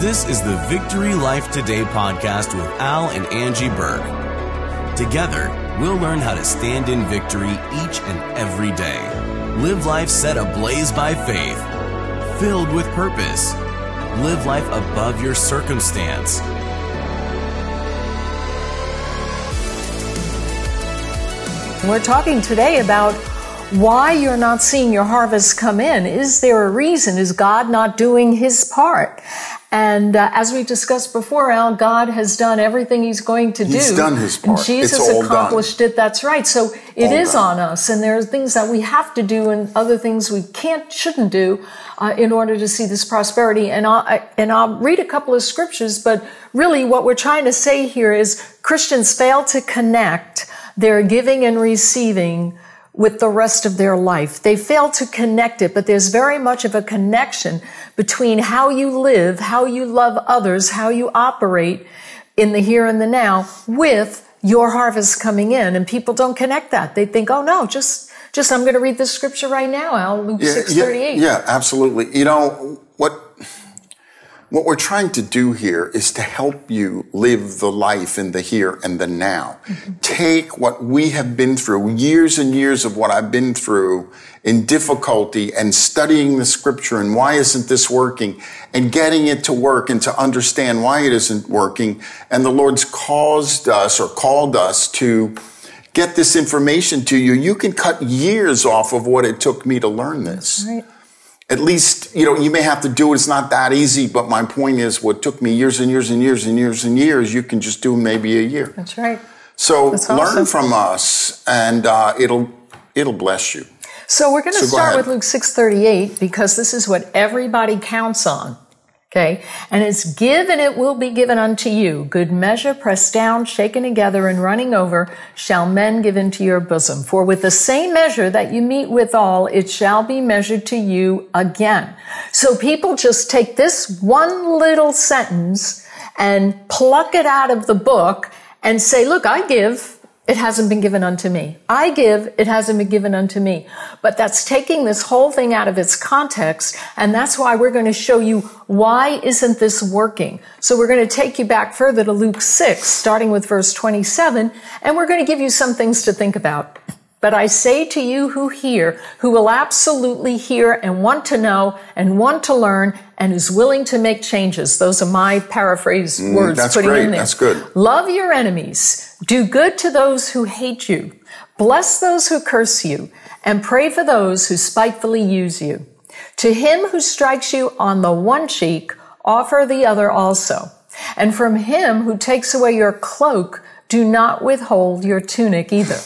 This is the Victory Life Today podcast with Al and Angie Buhrke. Together, we'll learn how to stand in victory each and every day. Live life set ablaze by faith, filled with purpose. Live life above your circumstance. We're talking today about why you're not seeing your harvest come in. Is there a reason? Is God not doing his part? And uh, as we discussed before, Al, God has done everything He's going to He's do. He's done His part. And Jesus accomplished it. That's right. So it All is done. on us, and there are things that we have to do, and other things we can't, shouldn't do, uh, in order to see this prosperity. And I'll I, and I'll read a couple of scriptures, but really, what we're trying to say here is Christians fail to connect their giving and receiving with the rest of their life. They fail to connect it, but there's very much of a connection between how you live, how you love others, how you operate in the here and the now with your harvest coming in. And people don't connect that. They think, oh no, just, just I'm going to read this scripture right now, Al, Luke Yeah, 638. yeah, yeah, absolutely. You know what? We're trying to do here is to help you live the life in the here and the now. Take what we have been through, years and years of what I've been through in difficulty and studying the scripture and why isn't this working and getting it to work and to understand why it isn't working. And the Lord's caused us or called us to get this information to you. You can cut years off of what it took me to learn this Right. At least, you know, you may have to do it. It's not that easy, but my point is what took me years and years and years and years and years, you can just do maybe a year. That's right. So That's learn awesome. from us and uh, it'll, it'll bless you. So we're going to So start ahead. with Luke 638 because this is what everybody counts on. Okay. And it's give and it will be given unto you. Good measure, pressed down, shaken together and running over shall men give into your bosom. For with the same measure that you meet withal, it shall be measured to you again. So people just take this one little sentence and pluck it out of the book and say, look, I give. It hasn't been given unto me. I give, it hasn't been given unto me. But that's taking this whole thing out of its context, and that's why we're going to show you why isn't this working. So we're going to take you back further to Luke 6, starting with verse 27, and we're going to give you some things to think about. But I say to you who hear, who will absolutely hear and want to know and want to learn and is willing to make changes. Those are my paraphrase words Mm, that's putting great. in there. That's good. Love your enemies. Do good to those who hate you. Bless those who curse you and pray for those who spitefully use you. To him who strikes you on the one cheek, offer the other also. And from him who takes away your cloak, do not withhold your tunic either.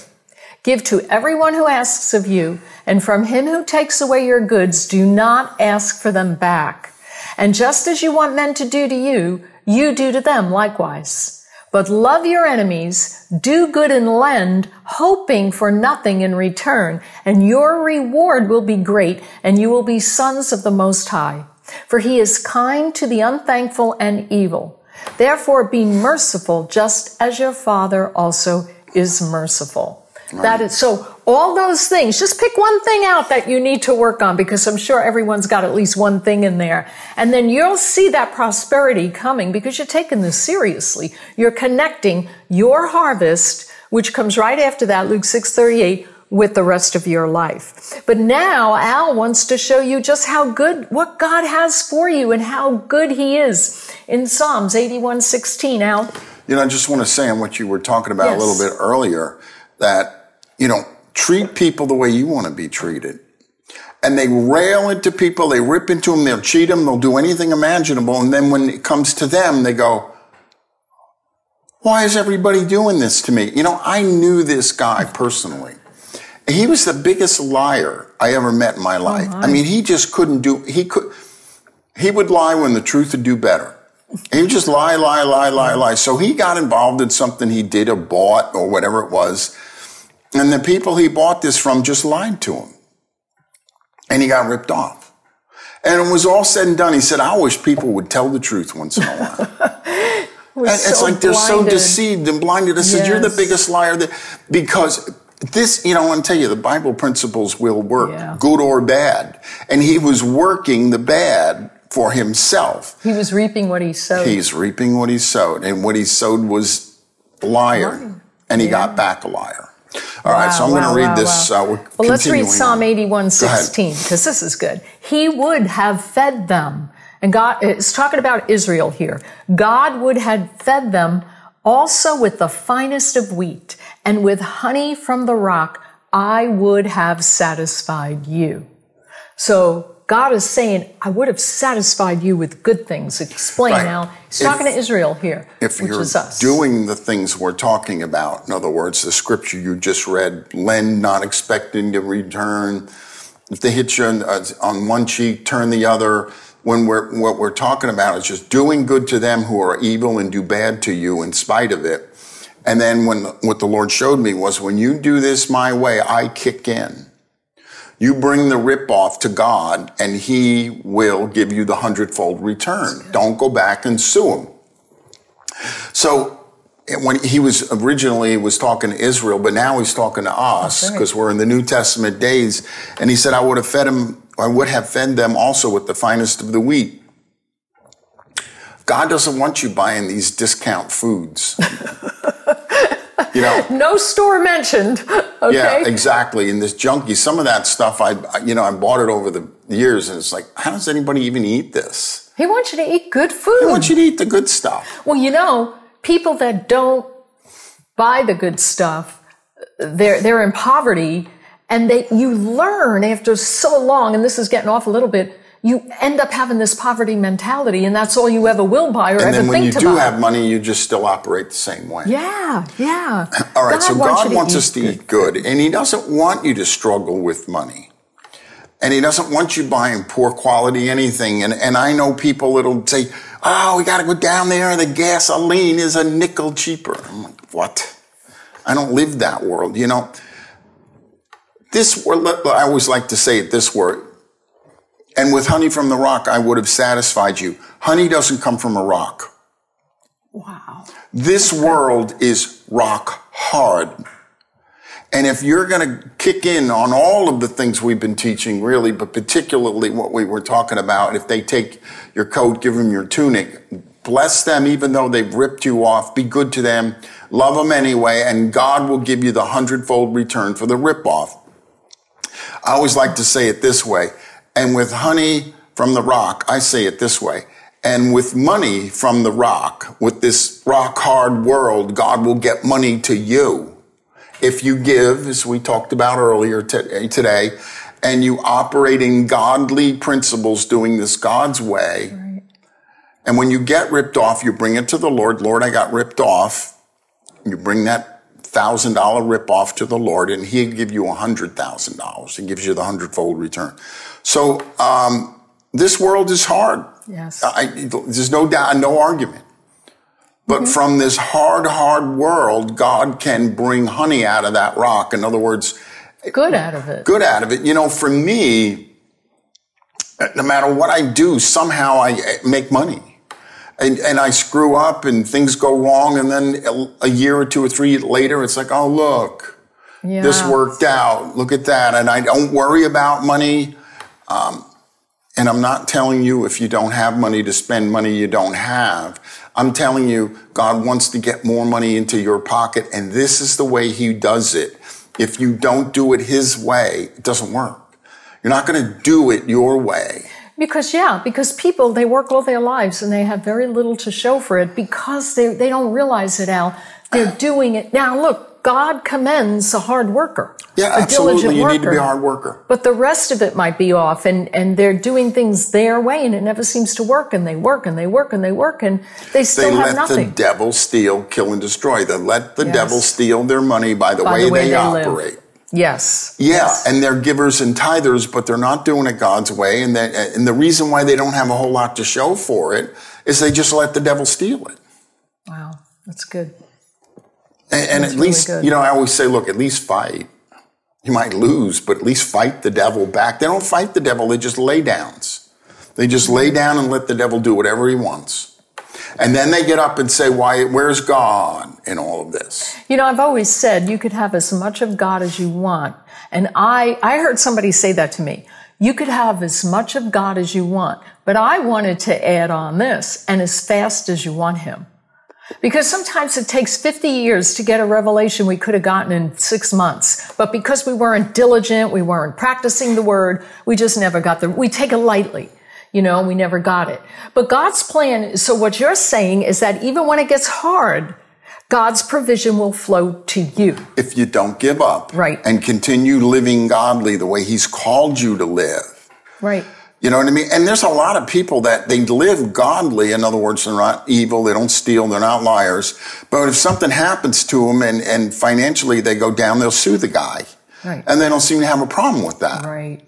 Give to everyone who asks of you, and from him who takes away your goods, do not ask for them back. And just as you want men to do to you, you do to them likewise. But love your enemies, do good and lend, hoping for nothing in return, and your reward will be great, and you will be sons of the Most High. For he is kind to the unthankful and evil. Therefore be merciful, just as your Father also is merciful. That is so. All those things. Just pick one thing out that you need to work on because I'm sure everyone's got at least one thing in there, and then you'll see that prosperity coming because you're taking this seriously. You're connecting your harvest, which comes right after that, Luke six thirty eight, with the rest of your life. But now Al wants to show you just how good what God has for you and how good He is in Psalms eighty one sixteen. Al. You know, I just want to say on what you were talking about Yes. a little bit earlier that, you know, treat people the way you want to be treated. And they rail into people, they rip into them, they'll cheat them, they'll do anything imaginable. And then when it comes to them, they go, why is everybody doing this to me? You know, I knew this guy personally. He was the biggest liar I ever met in my oh, life. I mean, he just couldn't do, he could, he would lie when the truth would do better. He would just lie, lie, lie, lie, lie. So he got involved in something he did or bought or whatever it was. And the people he bought this from just lied to him. And he got ripped off. And it was all said and done. He said, I wish people would tell the truth once in a while. It's so like they're so deceived and blinded. I said, You're the biggest liar that, because this, you know, I want to tell you, the Bible principles will work, Yeah. good or bad. And he was working the bad for himself. He was reaping what he sowed. He's reaping what he sowed, and what he sowed was liar, and he got back a liar. All right, so I'm Wow, going to read wow, this. wow. Uh, well, let's read Psalm on. 81, 16, because this is good. He would have fed them. And God is talking about Israel here. God would have fed them also with the finest of wheat and with honey from the rock. I would have satisfied you. So God is saying, I would have satisfied you with good things. Explain Right. now. He's If- talking to Israel here, If which you're is us. doing the things we're talking about, in other words, the scripture you just read, lend not expecting to return. If they hit you on, uh, on one cheek, turn the other. When we're, what we're talking about is just doing good to them who are evil and do bad to you in spite of it. And then when, what the Lord showed me was when you do this my way, I kick in. You bring the rip off to God and he will give you the hundredfold return. Don't go back and sue him. So when he was originally was talking to Israel, but now he's talking to us That's right. because we're in the New Testament days. And he said, I would have fed him, I would have fed them also with the finest of the wheat. God doesn't want you buying these discount foods. you know, no store mentioned. Okay. yeah, exactly. And this junky, some of that stuff, I, I- you know, I bought it over the years, and it's like, how does anybody even eat this? He wants you to eat good food. He wants you to eat the good stuff. Well, you know, people that don't buy the good stuff, they're they're in poverty, and they you learn after so long, and this is getting off a little bit. You end up having this poverty mentality, and that's all you ever will buy or And ever then when think you do buy. have money, you just still operate the same way. yeah, yeah. All right, so wants God wants eat us to eat good, and He doesn't want you to struggle with money. And He doesn't want you buying poor quality anything. And, and I know people that'll say, oh, we got to go down there, the gasoline is a nickel cheaper. I'm like, what? I don't live that world, you know? This I always like to say it this word. And with honey from the rock, I would have satisfied you. Honey doesn't come from a rock. Wow. This world is rock hard. And if you're going to kick in on all of the things we've been teaching, really, but particularly what we were talking about, if they take your coat, give them your tunic, bless them even though they've ripped you off, be good to them, love them anyway, and God will give you the hundredfold return for the rip off. I always like to say it this way. And with honey from the rock, I say it this way. And with money from the rock, with this rock hard world, God will get money to you. If you give, as we talked about earlier today, and you operate in godly principles, doing this God's way. And when you get ripped off, you bring it to the Lord. Lord, I got ripped off. You bring that thousand dollar rip off to the Lord, and He'll give you a hundred thousand dollars. He gives you the hundredfold return. So um, this world is hard. Yes. I, there's no doubt, no argument. But from this hard, hard world, God can bring honey out of that rock. In other words, Good out of it. good out of it. You know, for me, no matter what I do, somehow I make money. And, and I screw up and things go wrong. And then a- a year or two or three later, it's like, oh, look, Yeah. this worked out. Look at that. And I don't worry about money. Um, and I'm not telling you if you don't have money to spend money you don't have. I'm telling you, God wants to get more money into your pocket. And this is the way he does it. If you don't do it his way, it doesn't work. You're not going to do it your way. Because yeah, because people they work all their lives and they have very little to show for it because they they don't realize it, Al. They're doing it now. Look, God commends a hard worker. Yeah, a absolutely. diligent You need to be a worker. hard worker. But the rest of it might be off and, and they're doing things their way and it never seems to work and they work and they work and they work and they They still have let nothing. the devil steal, kill, and destroy. They let the Yes. devil steal their money by the, By way, the way they, they live. Yes. Yeah, Yes. and they're givers and tithers, but they're not doing it God's way. And, they, and the reason why they don't have a whole lot to show for it is they just let the devil steal it. Wow. That's good. And, and That's at least, you know, I always say, look, at least fight. You might lose, but at least fight the devil back. They don't fight the devil, they just lay downs. They just lay down and let the devil do whatever he wants. And then they get up and say, why, where's God in all of this? You know, I've always said you could have as much of God as you want. And I, I heard somebody say that to me. You could have as much of God as you want, but I wanted to add on this and as fast as you want Him. Because sometimes it takes 50 years to get a revelation we could have gotten in six months. But because we weren't diligent, we weren't practicing the word, we just never got the, we take it lightly. You know, we never got it. But God's plan, so what you're saying is that even when it gets hard, God's provision will flow to you. If you don't give up. Right. And continue living godly the way he's called you to live. Right. You know what I mean? And there's a lot of people that they live godly. In other words, they're not evil. They don't steal. They're not liars. But if something happens to them and, and financially they go down, they'll sue the guy. Right. And they don't seem to have a problem with that. Right.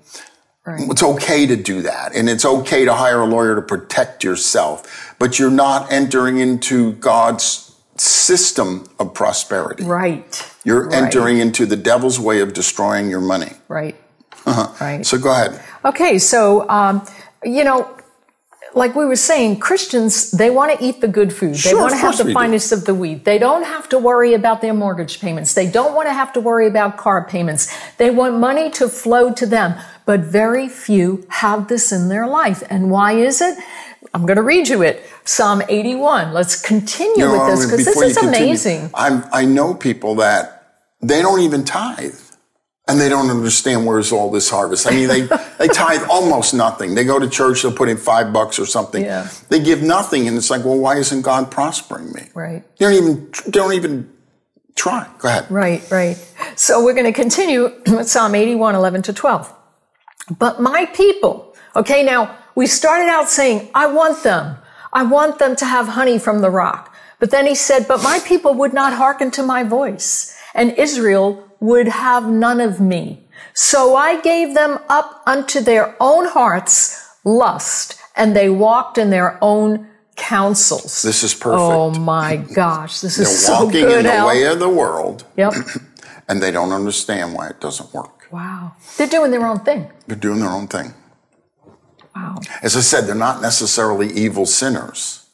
Right. It's okay to do that. And it's okay to hire a lawyer to protect yourself. But you're not entering into God's system of prosperity. Right. You're Right. entering into the devil's way of destroying your money. Right. Uh-huh. Right. So go ahead. Okay, so um, you know, like we were saying, Christians they want to eat the good food. Sure, They want to have the we do. finest of the wheat. They don't have to worry about their mortgage payments. They don't want to have to worry about car payments. They want money to flow to them. But very few have this in their life. And why is it? I'm going to read you it. Psalm 81. Let's continue know, with this because this is continue, amazing. I'm, I know people that they don't even tithe. And they don't understand where's all this harvest. I mean, they, they tithe almost nothing. They go to church, they'll put in five bucks or something. Yeah. They give nothing. And it's like, well, why isn't God prospering me? Right. They don't even, they don't even try. Go ahead. Right, right. So we're going to continue with Psalm 81, 11 to 12. But my people, okay, now we started out saying, I want them. I want them to have honey from the rock. But then he said, but my people would not hearken to my voice and Israel would have none of me. So I gave them up unto their own hearts lust and they walked in their own counsels. This is perfect. Oh my gosh, this is They're so walking good. in the Al. way of the world Yep. and they don't understand why it doesn't work. Wow. They're doing their own thing. They're doing their own thing. Wow. As I said, they're not necessarily evil sinners.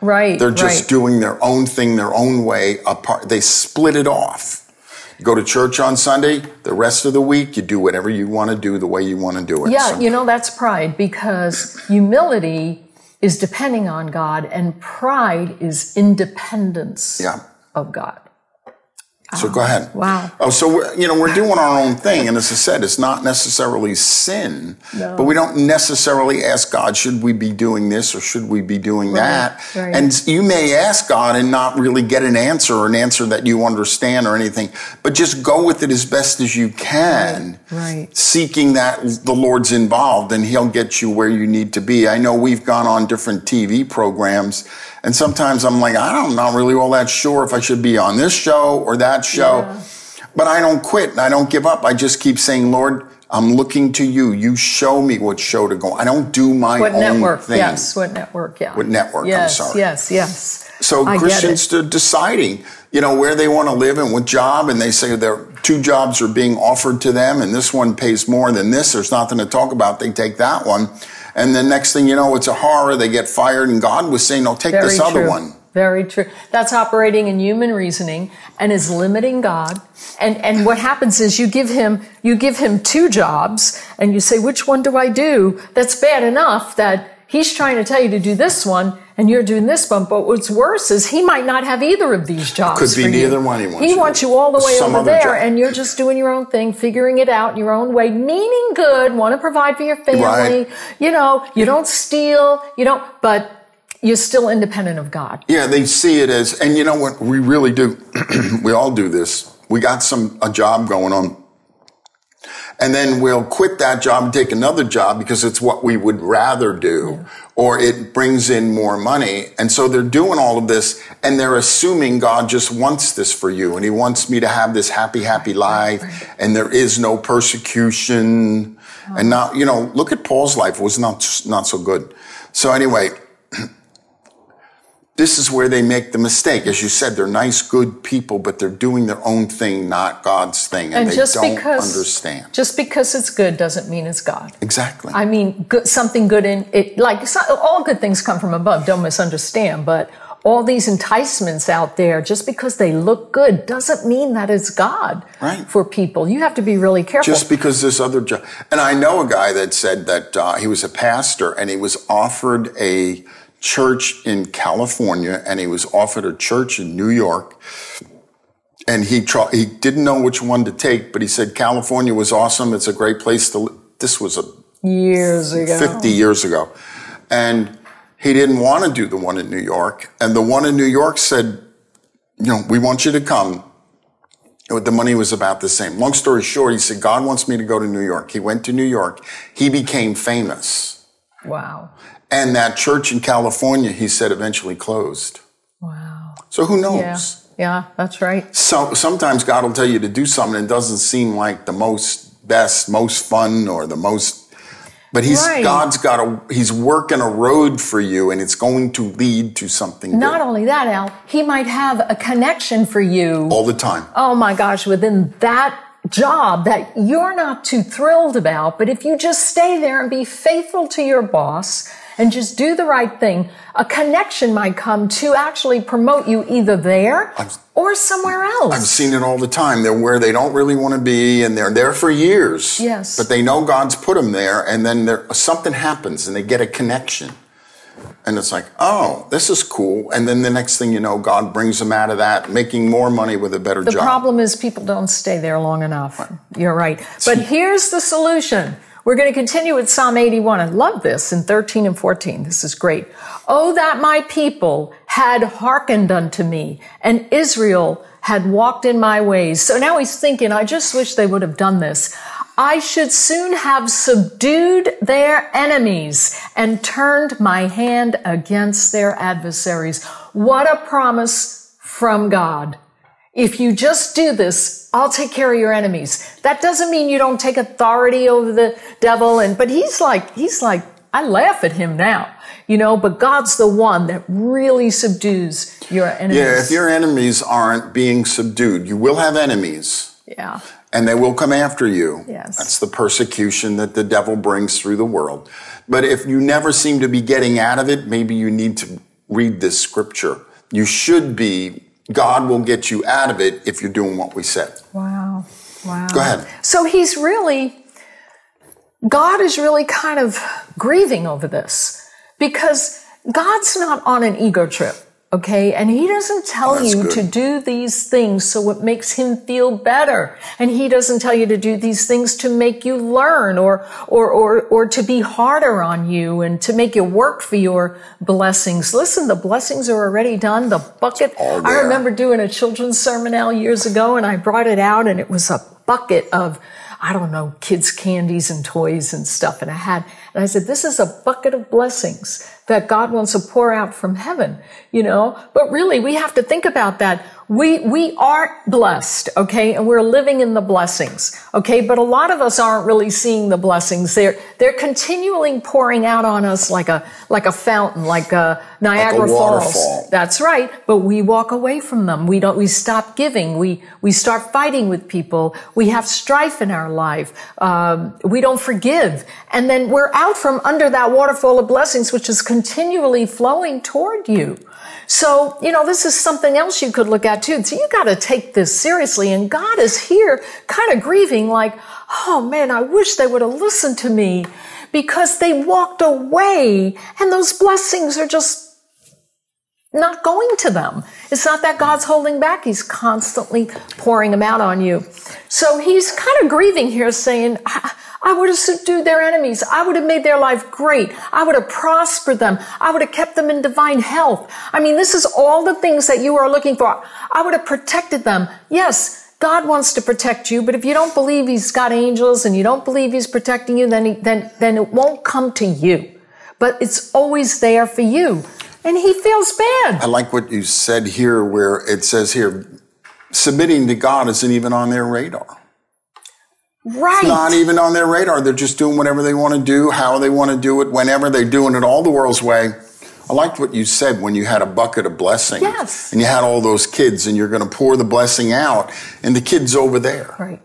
Right. They're just right. doing their own thing, their own way apart. They split it off. You go to church on Sunday, the rest of the week, you do whatever you want to do the way you want to do it. Yeah, So- you know, that's pride because humility is depending on God and pride is independence yeah. of God. So go ahead. Oh, wow. Oh, so we're, you know we're doing our own thing, and as I said, it's not necessarily sin, No. but we don't necessarily ask God, should we be doing this or should we be doing that? right. And you may ask God and not really get an answer or an answer that you understand or anything, but just go with it as best as you can, Right. seeking that the Lord's involved, and He'll get you where you need to be. I know we've gone on different TV programs. And sometimes I'm like, I don't, I'm not really all that sure if I should be on this show or that show. Yeah. But I don't quit and I don't give up. I just keep saying, Lord, I'm looking to you. You show me what show to go. I don't do my What own network? thing. Yes. What network? Yeah. What network, I'm Yes. sorry. Yes. Yes. So I Christians are deciding, you know, where they want to live and what job, and they say their two jobs are being offered to them, and this one pays more than this. There's nothing to talk about. They take that one, and the next thing you know, it's a horror. They get fired, and God was saying, "No, take Very this other true. one." Very true. That's operating in human reasoning and is limiting God. And and what happens is you give him you give him two jobs and you say, which one do I do? That's bad enough that he's trying to tell you to do this one and you're doing this one. But what's worse is he might not have either of these jobs. Could be for you. neither one he wants He you wants you all the way over there job. and you're just doing your own thing, figuring it out in your own way, meaning good, want to provide for your family. Right. You know, you don't steal, you don't, but you're still independent of God. Yeah, they see it as, and you know what? We really do. we all do this. We got some a job going on, and then we'll quit that job and take another job because it's what we would rather do, or it brings in more money. And so they're doing all of this, and they're assuming God just wants this for you, and He wants me to have this happy, happy life, and there is no persecution. And now, you know, look at Paul's life; it was not not so good. So anyway this is where they make the mistake. As you said, they're nice, good people, but they're doing their own thing, not God's thing, and, And they just don't because understand. just because it's good doesn't mean it's God. Exactly. I mean, good, something good in it, like so, all good things come from above. Don't misunderstand, but all these enticements out there just because they look good doesn't mean that it's God Right. for people. You have to be really careful. just because this other job. And I know a guy that said that uh, he was a pastor and he was offered a church in California and he was offered a church in New York. And he try, he didn't know which one to take, but he said California was awesome. It's a great place to live. This was a Years ago. 50 years ago. And he didn't want to do the one in New York. And the one in New York said, you know, we want you to come. The money was about the same. Long story short, he said, God wants me to go to New York. He went to New York. He became famous. Wow. And that church in California, he said, eventually closed. Wow. So who knows? Yeah. Yeah, that's right. So sometimes God will tell you to do something and it doesn't seem like the most best, most fun or the most, but he's, Right. God's got a, he's working a road for you and it's going to lead to something Not good only that, Al, he might have a connection for you. all the time. Oh my gosh, within that job that you're not too thrilled about, but if you just stay there and be faithful to your boss and just do the right thing, a connection might come to actually promote you either there or somewhere else. I've seen it all the time. They're where they don't really want to be and they're there for years. Yes. But they know God's put them there and then there, something happens and they get a connection. And it's like, oh, this is cool. And then the next thing you know, God brings them out of that, making more money with a better The job. The problem is people don't stay there long enough. You're right. But here's the solution. We're going to continue with Psalm 81. I love this in 13 and 14. This is great. Oh, that my people had hearkened unto me and Israel had walked in my ways. So now he's thinking, I just wish they would have done this. I should soon have subdued their enemies and turned my hand against their adversaries. What a promise from God. If you just do this, I'll take care of your enemies. That doesn't mean you don't take authority over the devil. And, but he's like, he's like, I laugh at him now, you know, but God's the one that really subdues your enemies. yeah, if your enemies aren't being subdued, you will have enemies. yeah. and they will come after you. Yes. That's the persecution that the devil brings through the world. But if you never seem to be getting out of it, maybe you need to read this scripture. You should be, God will get you out of it if you're doing what we said. Wow. Wow. Go ahead. So he's really, God is really kind of grieving over this because God's not on an ego trip. Okay. And he doesn't tell Oh, you good. to do these things so it makes him feel better. And he doesn't tell you to do these things to make you learn or, or, or, or to be harder on you and to make you work for your blessings. Listen, the blessings are already done. The bucket. I remember doing a children's sermon out years ago and I brought it out and it was a bucket of, I don't know, kids' candies and toys and stuff. And I had, and I said, this is a bucket of blessings that God wants to pour out from heaven, you know? But really, we have to think about that. We, we are blessed, okay? And we're living in the blessings, okay? But a lot of us aren't really seeing the blessings. They're, they're continually pouring out on us like a, like a fountain, like a Niagara Falls. That's right. But we walk away from them. We don't, we stop giving. We, we start fighting with people. We have strife in our life. Um, we don't forgive. And then we're out from under that waterfall of blessings, which is continually flowing toward you. So, you know, this is something else you could look at too. So you got to take this seriously. And God is here kind of grieving like, oh man, I wish they would have listened to me because they walked away and those blessings are just not going to them. It's not that God's holding back. He's constantly pouring them out on you. So he's kind of grieving here saying, I, would have subdued their enemies. I would have made their life great. I would have prospered them. I would have kept them in divine health. I mean, this is all the things that you are looking for. I would have protected them. Yes, God wants to protect you, but if you don't believe He's got angels and you don't believe He's protecting you, then, he, then, then it won't come to you. But it's always there for you. And He feels bad. I like what you said here, where it says here, submitting to God isn't even on their radar. Right. Not even on their radar. They're just doing whatever they want to do, how they want to do it, whenever they're doing it all the world's way. I liked what you said when you had a bucket of blessing. Yes. And you had all those kids and you're going to pour the blessing out and the kids over there. Right.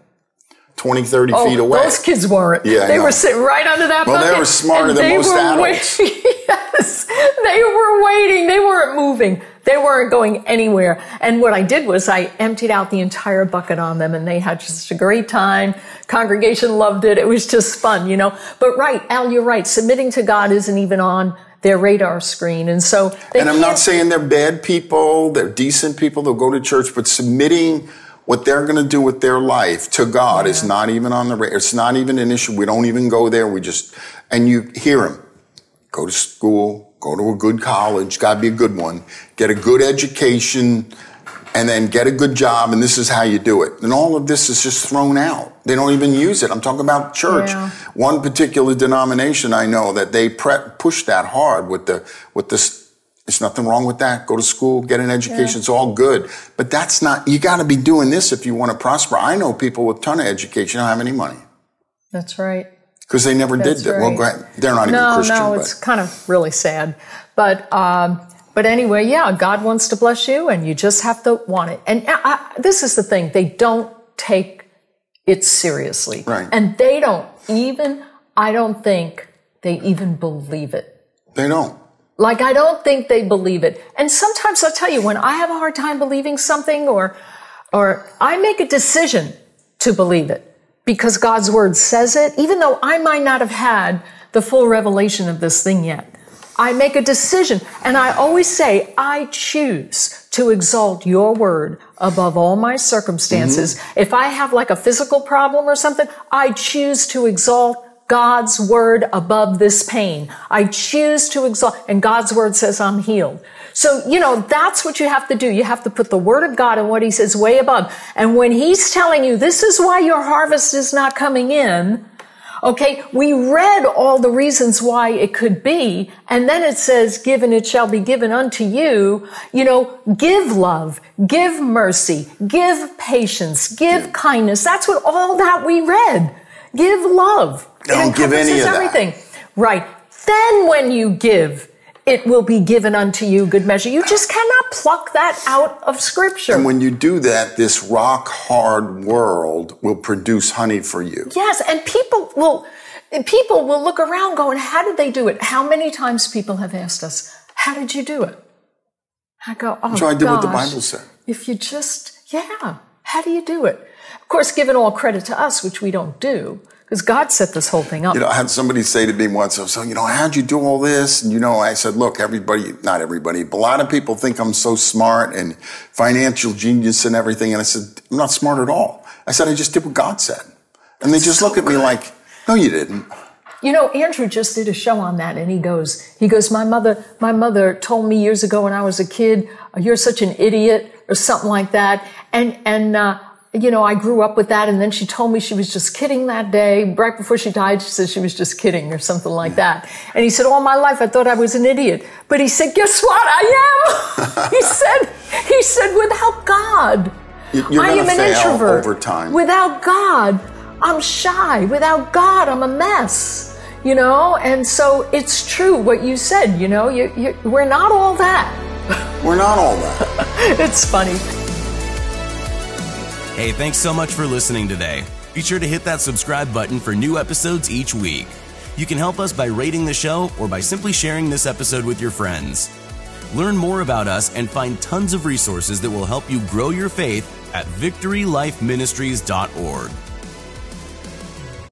20, 30 Oh, feet away. those kids weren't. Yeah, they were sitting right under that Well, they were smarter than they most were adults. wait- yes, they were waiting. They weren't moving. They weren't going anywhere. And what I did was I emptied out the entire bucket on them, and they had just a great time. Congregation loved it. It was just fun, you know. But right, Al, you're right. Submitting to God isn't even on their radar screen, and so they and I'm not saying they're bad people, they're decent people, they'll go to church, but submitting what they're going to do with their life to God is not even on the radar. It's not even an issue. We don't even go there. We just, and you hear them go to school, go to a good college, got to be a good one, get a good education, and then get a good job, and this is how you do it. And all of this is just thrown out. They don't even use it. I'm talking about church. Yeah. One particular denomination I know that they pre- push that hard with the with this. There's nothing wrong with that. Go to school, get an education. It's all good. But that's not. You got to be doing this if you want to prosper. I know people with ton of education don't have any money That's right. because they never That's did that. Well, right. go ahead. they're not even Christian. no, but. it's kind of really sad. But um, but anyway, yeah, God wants to bless you, and you just have to want it. And I, I, this is the thing: they don't take it seriously, Right. And they don't even. I don't think they even believe it. They don't. Like I don't think they believe it. And sometimes I'll tell you when I have a hard time believing something or or I make a decision to believe it because God's word says it, even though I might not have had the full revelation of this thing yet. I make a decision and I always say, I choose to exalt your word above all my circumstances. Mm-hmm. If I have like a physical problem or something, I choose to exalt God's word above this pain. I choose to exalt, and God's word says I'm healed. So, you know, that's what you have to do. You have to put the word of God and what he says way above. And when he's telling you this is why your harvest is not coming in, okay, we read all the reasons why it could be. And then it says, given it shall be given unto you. You know, give love, give mercy, give patience, give kindness. That's what all that we read. Give love. Don't give any of that. everything. Right. Then when you give, it will be given unto you good measure. You just cannot pluck that out of scripture. And when you do that, this rock hard world will produce honey for you. Yes, and people will people will look around going, How did they do it? How many times people have asked us, How did you do it? I go, Oh So I did what the Bible said. If you just yeah, how do you do it? Of course, giving all credit to us, which we don't do, because God set this whole thing up. You know, I had somebody say to me once, "I so, you know, how'd you do all this? And, you know, I said, look, everybody, not everybody, but a lot of people think I'm so smart and financial genius and everything. And I said, I'm not smart at all. I said, I just did what God said. And they just look at me like, no, you didn't. You know, Andrew just did a show on that and he goes, he goes, my mother, my mother told me years ago when I was a kid, you're such an idiot or something like that. And, and, uh, you know, I grew up with that. And then she told me she was just kidding that day. Right before she died, she said she was just kidding or something like that. And he said, all my life I thought I was an idiot. But he said, guess what? I am. he said, he said, without God, You- You're I am an introvert. over time. Without God, I'm shy. Without God, I'm a mess. You know, and so it's true what you said. You know, you, you, we're not all that. We're not all that. It's funny. Hey, thanks so much for listening today. Be sure to hit that subscribe button for new episodes each week. You can help us by rating the show or by simply sharing this episode with your friends. Learn more about us and find tons of resources that will help you grow your faith at victorylifeministries.org.